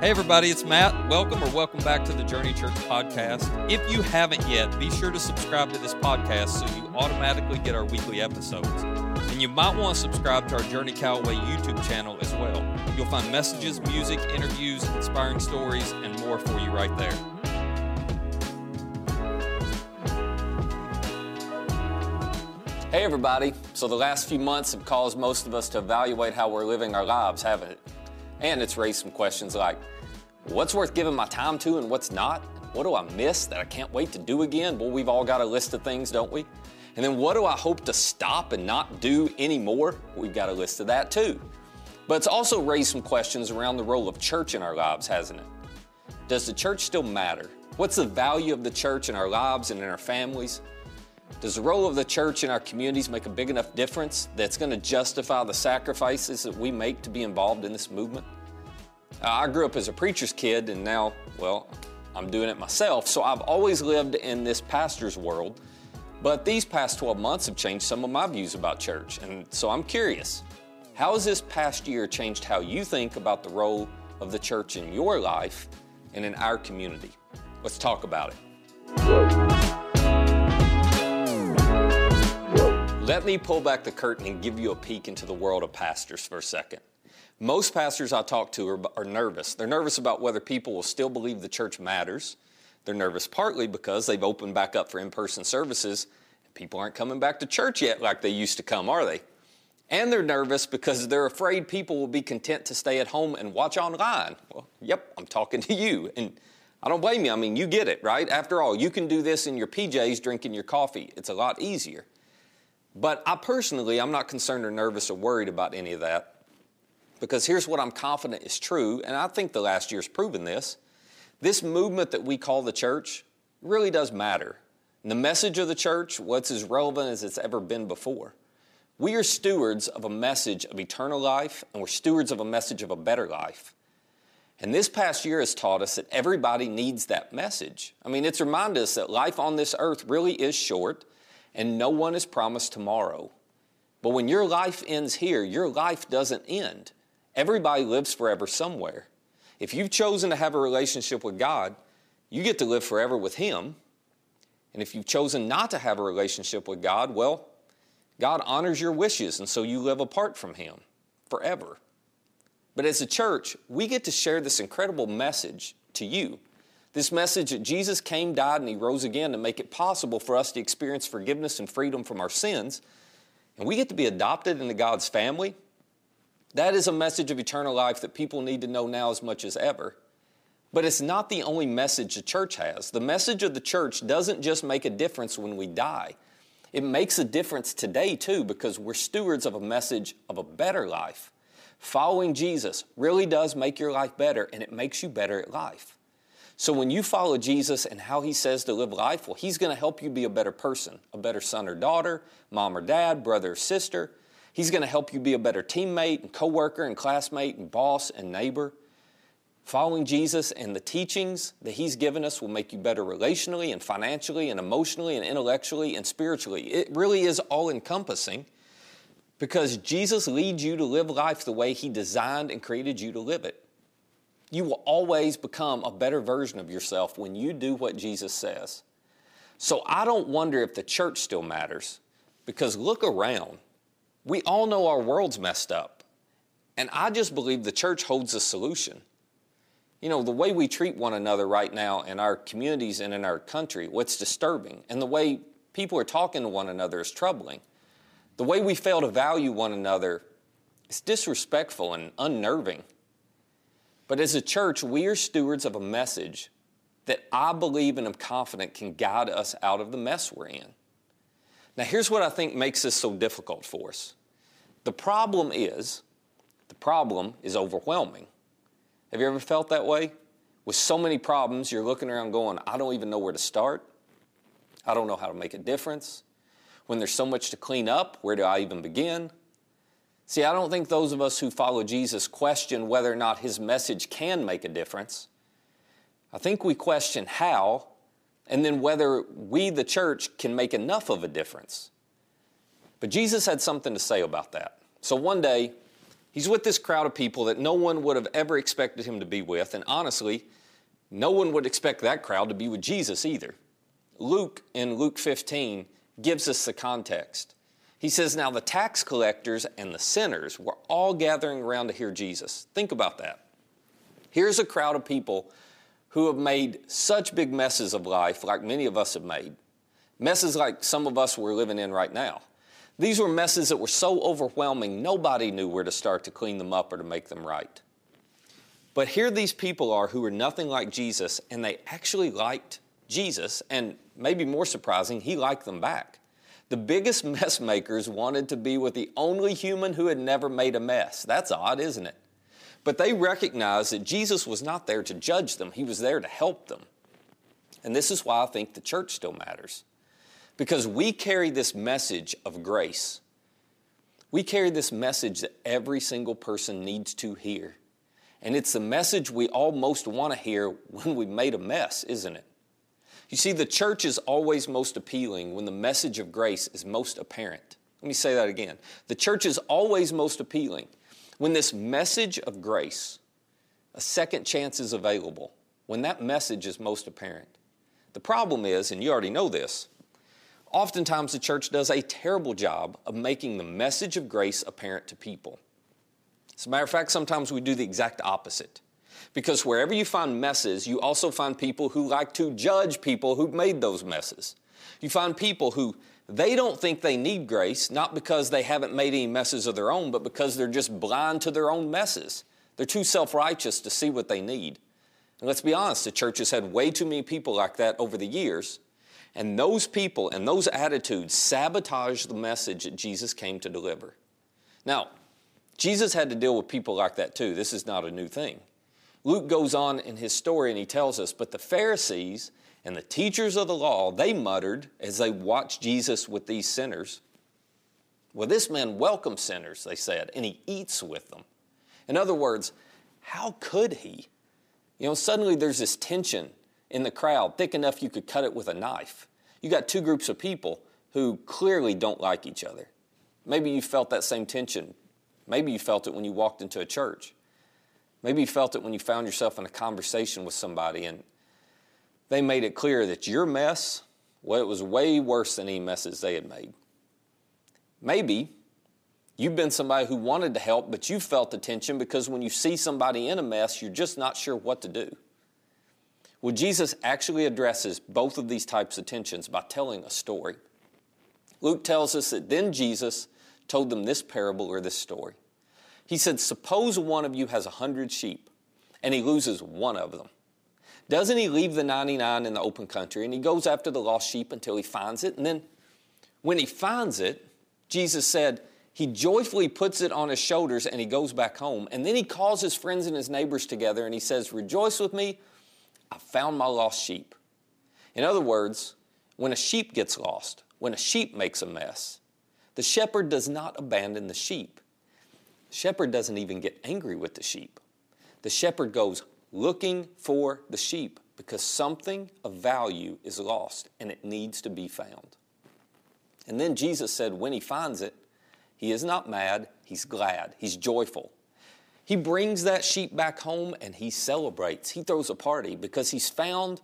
Hey, everybody, it's Matt. Welcome or welcome back to the Journey Church podcast. If you haven't yet, be sure to subscribe to this podcast so you automatically get our weekly episodes. And you might want to subscribe to our Journey Callaway YouTube channel as well. You'll find messages, music, interviews, inspiring stories, and more for you right there. Hey, everybody. So, the last few months have caused most of us to evaluate how we're living our lives, haven't it? And it's raised some questions like what's worth giving my time to and what's not? What do I miss that I can't wait to do again? Well, we've all got a list of things, don't we? And then what do I hope to stop and not do anymore? We've got a list of that too. But it's also raised some questions around the role of church in our lives, hasn't it? Does the church still matter? What's the value of the church in our lives and in our families? Does the role of the church in our communities make a big enough difference that's going to justify the sacrifices that we make to be involved in this movement? Uh, I grew up as a preacher's kid, and now, well, I'm doing it myself. So I've always lived in this pastor's world. But these past 12 months have changed some of my views about church. And so I'm curious how has this past year changed how you think about the role of the church in your life and in our community? Let's talk about it. Let me pull back the curtain and give you a peek into the world of pastors for a second. Most pastors I talk to are, are, nervous. They're nervous about whether people will still believe the church matters. They're nervous partly because they've opened back up for in person services and people aren't coming back to church yet like they used to come, are they? And they're nervous because they're afraid people will be content to stay at home and watch online. Well, yep, I'm talking to you. And I don't blame you. I mean, you get it, right? After all, you can do this in your PJs drinking your coffee. It's a lot easier. But I personally, I'm not concerned or nervous or worried about any of that because here's what I'm confident is true, and I think the last year's proven this. This movement that we call the church really does matter. And the message of the church, what's as relevant as it's ever been before. We are stewards of a message of eternal life, and we're stewards of a message of a better life. And this past year has taught us that everybody needs that message. I mean, it's reminded us that life on this earth really is short and no one is promised tomorrow. But when your life ends here, your life doesn't end. Everybody lives forever somewhere. If you've chosen to have a relationship with God, you get to live forever with Him. And if you've chosen not to have a relationship with God, well, God honors your wishes, and so you live apart from Him forever. But as a church, we get to share this incredible message to you this message that Jesus came, died, and He rose again to make it possible for us to experience forgiveness and freedom from our sins. And we get to be adopted into God's family. That is a message of eternal life that people need to know now as much as ever. But it's not the only message the church has. The message of the church doesn't just make a difference when we die, it makes a difference today too because we're stewards of a message of a better life. Following Jesus really does make your life better and it makes you better at life. So when you follow Jesus and how he says to live life, well, he's going to help you be a better person, a better son or daughter, mom or dad, brother or sister. He's going to help you be a better teammate and coworker and classmate and boss and neighbor. Following Jesus and the teachings that he's given us will make you better relationally and financially and emotionally and intellectually and spiritually. It really is all encompassing because Jesus leads you to live life the way he designed and created you to live it. You will always become a better version of yourself when you do what Jesus says. So I don't wonder if the church still matters because look around. We all know our world's messed up. And I just believe the church holds a solution. You know, the way we treat one another right now in our communities and in our country, what's disturbing, and the way people are talking to one another is troubling. The way we fail to value one another is disrespectful and unnerving. But as a church, we are stewards of a message that I believe and am confident can guide us out of the mess we're in. Now, here's what I think makes this so difficult for us. The problem is, the problem is overwhelming. Have you ever felt that way? With so many problems, you're looking around going, I don't even know where to start. I don't know how to make a difference. When there's so much to clean up, where do I even begin? See, I don't think those of us who follow Jesus question whether or not his message can make a difference. I think we question how, and then whether we, the church, can make enough of a difference. But Jesus had something to say about that. So one day, He's with this crowd of people that no one would have ever expected him to be with, and honestly, no one would expect that crowd to be with Jesus either. Luke, in Luke 15, gives us the context. He says, Now the tax collectors and the sinners were all gathering around to hear Jesus. Think about that. Here's a crowd of people who have made such big messes of life, like many of us have made. Messes like some of us were living in right now. These were messes that were so overwhelming, nobody knew where to start to clean them up or to make them right. But here these people are who are nothing like Jesus, and they actually liked Jesus, and maybe more surprising, he liked them back. The biggest mess makers wanted to be with the only human who had never made a mess. That's odd, isn't it? But they recognized that Jesus was not there to judge them, he was there to help them. And this is why I think the church still matters. Because we carry this message of grace. We carry this message that every single person needs to hear. And it's the message we all most want to hear when we've made a mess, isn't it? You see, the church is always most appealing when the message of grace is most apparent. Let me say that again. The church is always most appealing when this message of grace, a second chance is available, when that message is most apparent. The problem is, and you already know this, oftentimes the church does a terrible job of making the message of grace apparent to people. As a matter of fact, sometimes we do the exact opposite. Because wherever you find messes, you also find people who like to judge people who've made those messes. You find people who they don't think they need grace, not because they haven't made any messes of their own, but because they're just blind to their own messes. They're too self righteous to see what they need. And let's be honest, the church has had way too many people like that over the years. And those people and those attitudes sabotage the message that Jesus came to deliver. Now, Jesus had to deal with people like that too. This is not a new thing. Luke goes on in his story and he tells us, but the Pharisees and the teachers of the law, they muttered as they watched Jesus with these sinners. Well, this man welcomes sinners, they said, and he eats with them. In other words, how could he? You know, suddenly there's this tension in the crowd, thick enough you could cut it with a knife. You got two groups of people who clearly don't like each other. Maybe you felt that same tension. Maybe you felt it when you walked into a church. Maybe you felt it when you found yourself in a conversation with somebody and they made it clear that your mess, well, it was way worse than any messes they had made. Maybe you've been somebody who wanted to help, but you felt the tension because when you see somebody in a mess, you're just not sure what to do. Well, Jesus actually addresses both of these types of tensions by telling a story. Luke tells us that then Jesus told them this parable or this story. He said, Suppose one of you has a hundred sheep and he loses one of them. Doesn't he leave the 99 in the open country and he goes after the lost sheep until he finds it? And then when he finds it, Jesus said, he joyfully puts it on his shoulders and he goes back home. And then he calls his friends and his neighbors together and he says, Rejoice with me, I found my lost sheep. In other words, when a sheep gets lost, when a sheep makes a mess, the shepherd does not abandon the sheep. The shepherd doesn't even get angry with the sheep. The shepherd goes looking for the sheep because something of value is lost and it needs to be found. And then Jesus said, when he finds it, he is not mad, he's glad, he's joyful. He brings that sheep back home and he celebrates. He throws a party because he's found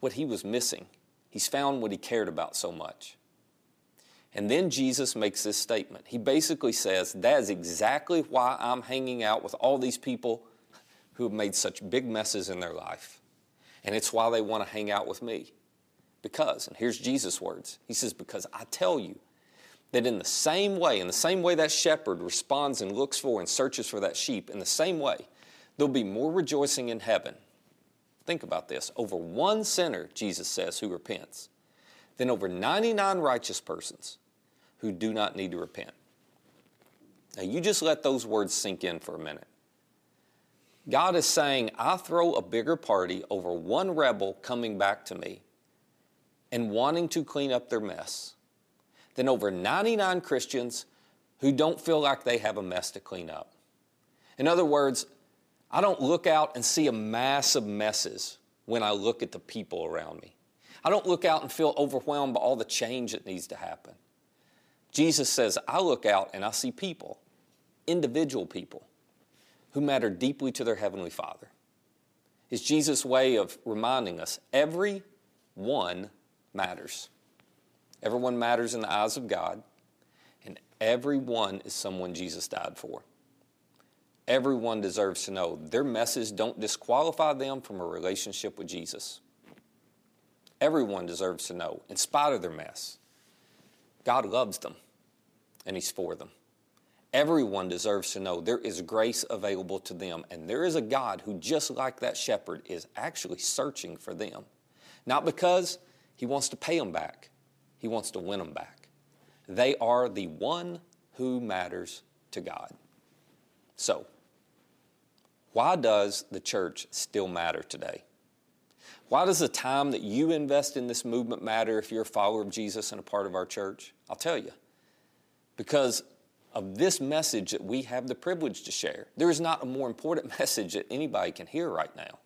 what he was missing. He's found what he cared about so much. And then Jesus makes this statement. He basically says, That is exactly why I'm hanging out with all these people who have made such big messes in their life. And it's why they want to hang out with me. Because, and here's Jesus' words He says, Because I tell you that in the same way, in the same way that shepherd responds and looks for and searches for that sheep, in the same way, there'll be more rejoicing in heaven. Think about this over one sinner, Jesus says, who repents, than over 99 righteous persons who do not need to repent. Now, you just let those words sink in for a minute. God is saying, I throw a bigger party over one rebel coming back to me and wanting to clean up their mess than over 99 Christians who don't feel like they have a mess to clean up. In other words, I don't look out and see a mass of messes when I look at the people around me. I don't look out and feel overwhelmed by all the change that needs to happen. Jesus says, I look out and I see people. individual people who matter deeply to their Heavenly Father. It's Jesus' way of reminding us every one matters. Everyone matters in the eyes of God, and everyone is someone Jesus died for. Everyone deserves to know their messes don't disqualify them from a relationship with Jesus. Everyone deserves to know, in spite of their mess, God loves them and He's for them. Everyone deserves to know there is grace available to them, and there is a God who, just like that shepherd, is actually searching for them. Not because He wants to pay them back, He wants to win them back. They are the one who matters to God. So, why does the church still matter today? Why does the time that you invest in this movement matter if you're a follower of Jesus and a part of our church? I'll tell you. Because of this message that we have the privilege to share. There is not a more important message that anybody can hear right now.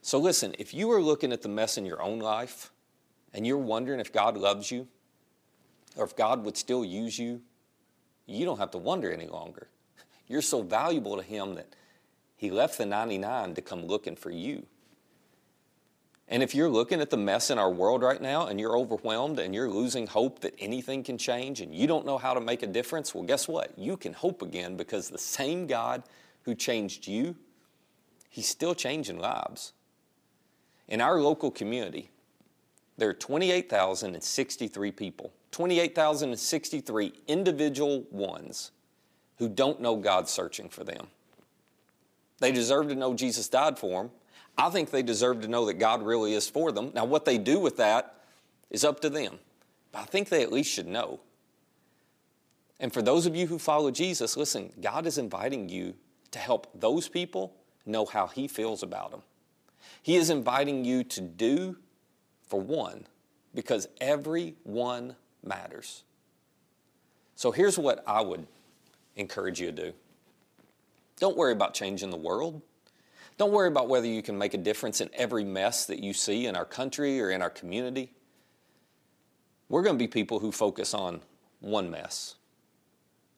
So, listen, if you are looking at the mess in your own life and you're wondering if God loves you or if God would still use you, you don't have to wonder any longer. You're so valuable to Him that He left the 99 to come looking for you. And if you're looking at the mess in our world right now and you're overwhelmed and you're losing hope that anything can change and you don't know how to make a difference, well, guess what? You can hope again because the same God who changed you, He's still changing lives. In our local community, there are 28,063 people, 28,063 individual ones who don't know God's searching for them. They deserve to know Jesus died for them I think they deserve to know that God really is for them. Now, what they do with that is up to them. But I think they at least should know. And for those of you who follow Jesus, listen, God is inviting you to help those people know how He feels about them. He is inviting you to do for one, because every one matters. So here's what I would encourage you to do don't worry about changing the world. Don't worry about whether you can make a difference in every mess that you see in our country or in our community. We're going to be people who focus on one mess.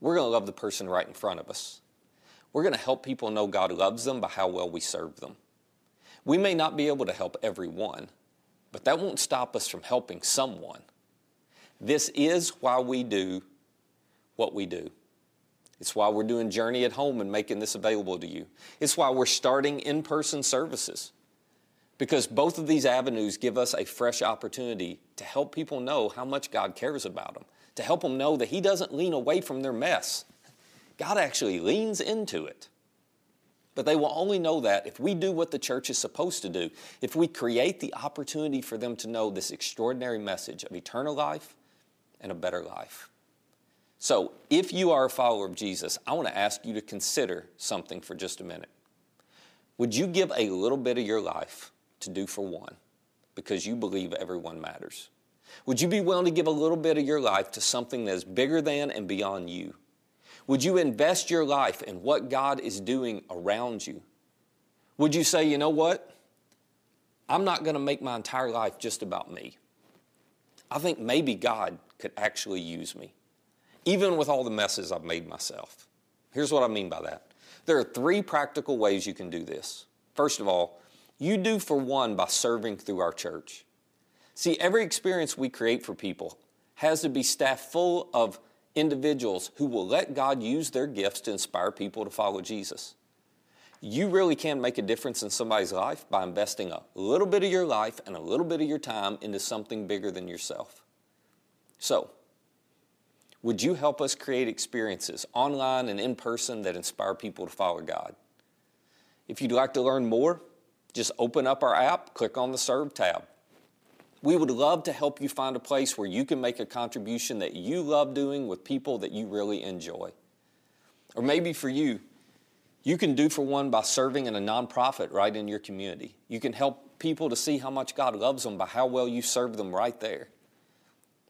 We're going to love the person right in front of us. We're going to help people know God loves them by how well we serve them. We may not be able to help everyone, but that won't stop us from helping someone. This is why we do what we do. It's why we're doing Journey at Home and making this available to you. It's why we're starting in person services. Because both of these avenues give us a fresh opportunity to help people know how much God cares about them, to help them know that He doesn't lean away from their mess. God actually leans into it. But they will only know that if we do what the church is supposed to do, if we create the opportunity for them to know this extraordinary message of eternal life and a better life. So, if you are a follower of Jesus, I want to ask you to consider something for just a minute. Would you give a little bit of your life to do for one because you believe everyone matters? Would you be willing to give a little bit of your life to something that is bigger than and beyond you? Would you invest your life in what God is doing around you? Would you say, you know what? I'm not going to make my entire life just about me. I think maybe God could actually use me even with all the messes I've made myself. Here's what I mean by that there are three practical ways you can do this. First of all, you do for one by serving through our church. See, every experience we create for people has to be staffed full of individuals who will let God use their gifts to inspire people to follow Jesus. You really can make a difference in somebody's life by investing a little bit of your life and a little bit of your time into something bigger than yourself. So, would you help us create experiences online and in person that inspire people to follow God? If you'd like to learn more, just open up our app, click on the Serve tab. We would love to help you find a place where you can make a contribution that you love doing with people that you really enjoy. Or maybe for you, you can do for one by serving in a nonprofit right in your community. You can help people to see how much God loves them by how well you serve them right there.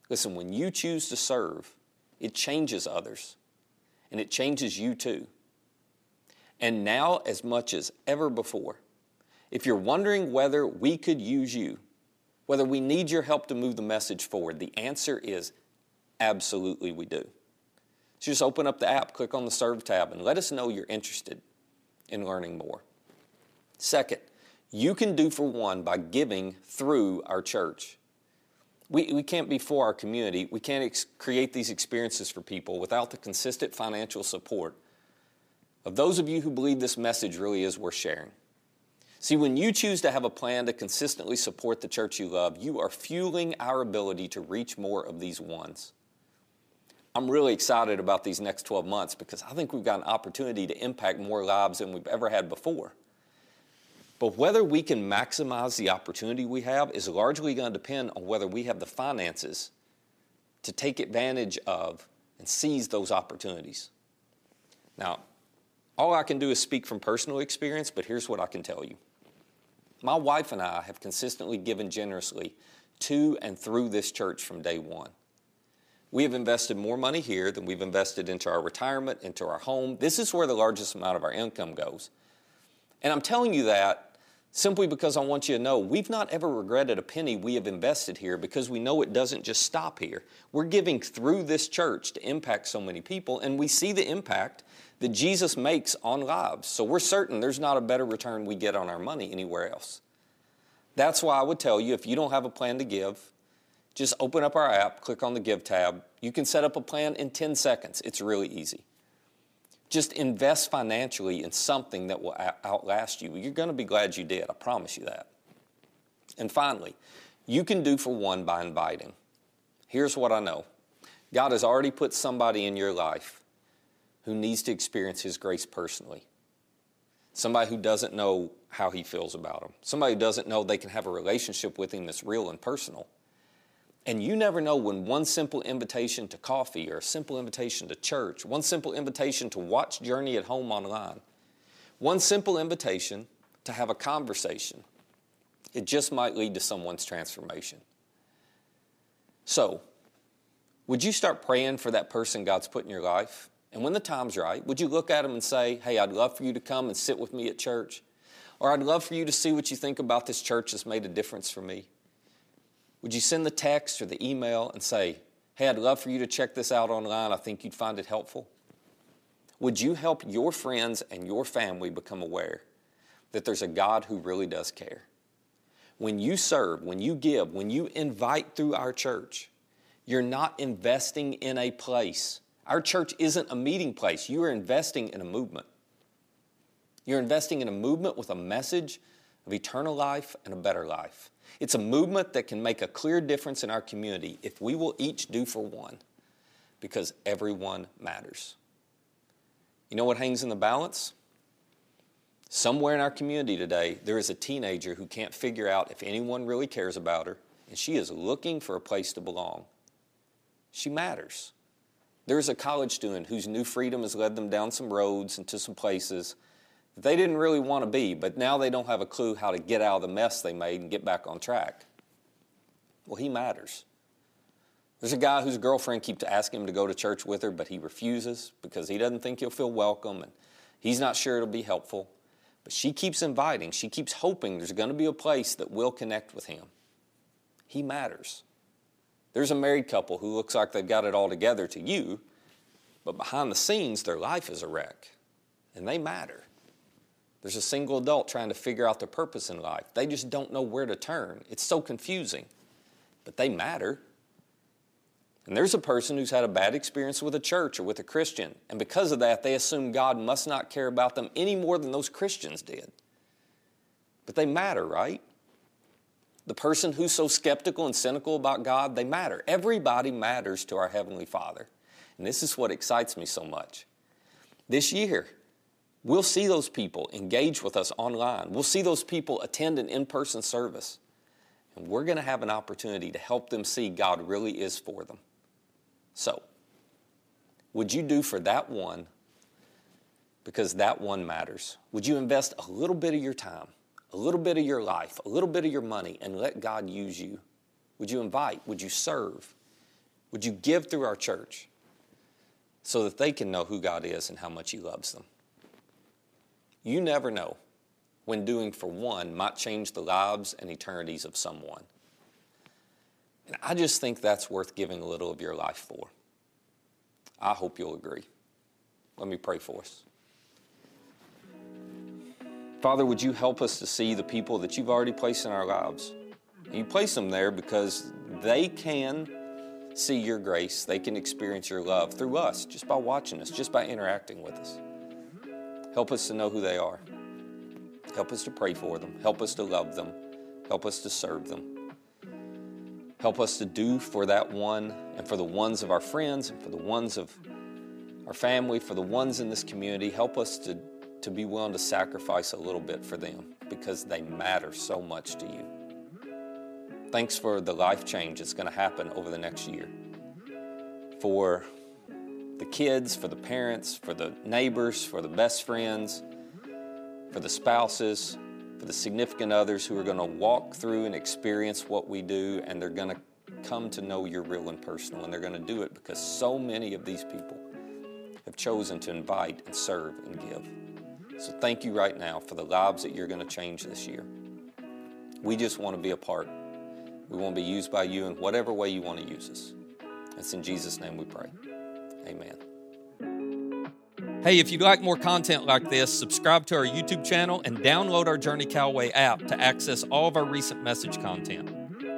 Listen, when you choose to serve, it changes others, and it changes you too. And now, as much as ever before, if you're wondering whether we could use you, whether we need your help to move the message forward, the answer is absolutely we do. So just open up the app, click on the Serve tab, and let us know you're interested in learning more. Second, you can do for one by giving through our church. We, we can't be for our community. We can't ex- create these experiences for people without the consistent financial support of those of you who believe this message really is worth sharing. See, when you choose to have a plan to consistently support the church you love, you are fueling our ability to reach more of these ones. I'm really excited about these next 12 months because I think we've got an opportunity to impact more lives than we've ever had before. But whether we can maximize the opportunity we have is largely going to depend on whether we have the finances to take advantage of and seize those opportunities. Now, all I can do is speak from personal experience, but here's what I can tell you. My wife and I have consistently given generously to and through this church from day one. We have invested more money here than we've invested into our retirement, into our home. This is where the largest amount of our income goes. And I'm telling you that simply because I want you to know we've not ever regretted a penny we have invested here because we know it doesn't just stop here. We're giving through this church to impact so many people, and we see the impact that Jesus makes on lives. So we're certain there's not a better return we get on our money anywhere else. That's why I would tell you if you don't have a plan to give, just open up our app, click on the Give tab. You can set up a plan in 10 seconds. It's really easy. Just invest financially in something that will outlast you. You're going to be glad you did, I promise you that. And finally, you can do for one by inviting. Here's what I know God has already put somebody in your life who needs to experience His grace personally. Somebody who doesn't know how He feels about them. Somebody who doesn't know they can have a relationship with Him that's real and personal. And you never know when one simple invitation to coffee or a simple invitation to church, one simple invitation to watch Journey at Home online, one simple invitation to have a conversation, it just might lead to someone's transformation. So, would you start praying for that person God's put in your life? And when the time's right, would you look at them and say, Hey, I'd love for you to come and sit with me at church? Or I'd love for you to see what you think about this church that's made a difference for me? Would you send the text or the email and say, Hey, I'd love for you to check this out online. I think you'd find it helpful? Would you help your friends and your family become aware that there's a God who really does care? When you serve, when you give, when you invite through our church, you're not investing in a place our church isn't a meeting place. You are investing in a movement. You're investing in a movement with a message of eternal life and a better life. It's a movement that can make a clear difference in our community if we will each do for one, because everyone matters. You know what hangs in the balance? Somewhere in our community today, there is a teenager who can't figure out if anyone really cares about her, and she is looking for a place to belong. She matters. There's a college student whose new freedom has led them down some roads and to some places that they didn't really want to be, but now they don't have a clue how to get out of the mess they made and get back on track. Well, he matters. There's a guy whose girlfriend keeps asking him to go to church with her, but he refuses because he doesn't think he'll feel welcome and he's not sure it'll be helpful. But she keeps inviting, she keeps hoping there's going to be a place that will connect with him. He matters. There's a married couple who looks like they've got it all together to you, but behind the scenes, their life is a wreck, and they matter. There's a single adult trying to figure out their purpose in life. They just don't know where to turn. It's so confusing, but they matter. And there's a person who's had a bad experience with a church or with a Christian, and because of that, they assume God must not care about them any more than those Christians did. But they matter, right? the person who's so skeptical and cynical about God, they matter. Everybody matters to our Heavenly Father. And this is what excites me so much. This year, we'll see those people engage with us online. We'll see those people attend an in person service. And we're going to have an opportunity to help them see God really is for them. So, would you do for that one because that one matters? Would you invest a little bit of your time? a little bit of your life, a little bit of your money, and let God use you? Would you invite? Would you serve? Would you give through our church so that they can know who God is and how much He loves them? You never know when doing for one might change the lives and eternities of someone. And I just think that's worth giving a little of your life for. I hope you'll agree. Let me pray for us. Father, would you help us to see the people that you've already placed in our lives? You place them there because they can see your grace, they can experience your love through us, just by watching us, just by interacting with us. Help us to know who they are. Help us to pray for them. Help us to love them. Help us to serve them. Help us to do for that one and for the ones of our friends and for the ones of our family, for the ones in this community. Help us to, to be willing to sacrifice a little bit for them because they matter so much to you. Thanks for the life change that's going to happen over the next year. For the kids, for the parents, for the neighbors, for the best friends, for the spouses, for the significant others who are going to walk through and experience what we do, and they're going to come to know you're real and personal, and they're going to do it because so many of these people have chosen to invite and serve and give. So thank you right now for the lives that you're going to change this year. We just want to be a part. We want to be used by you in whatever way you want to use us. It's in Jesus' name we pray. Amen. Hey, if you'd like more content like this, subscribe to our YouTube channel and download our Journey Callaway app to access all of our recent message content.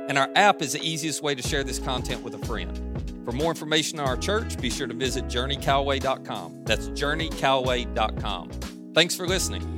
And our app is the easiest way to share this content with a friend. For more information on our church, be sure to visit journeycallaway.com. That's journeycallaway.com. Thanks for listening.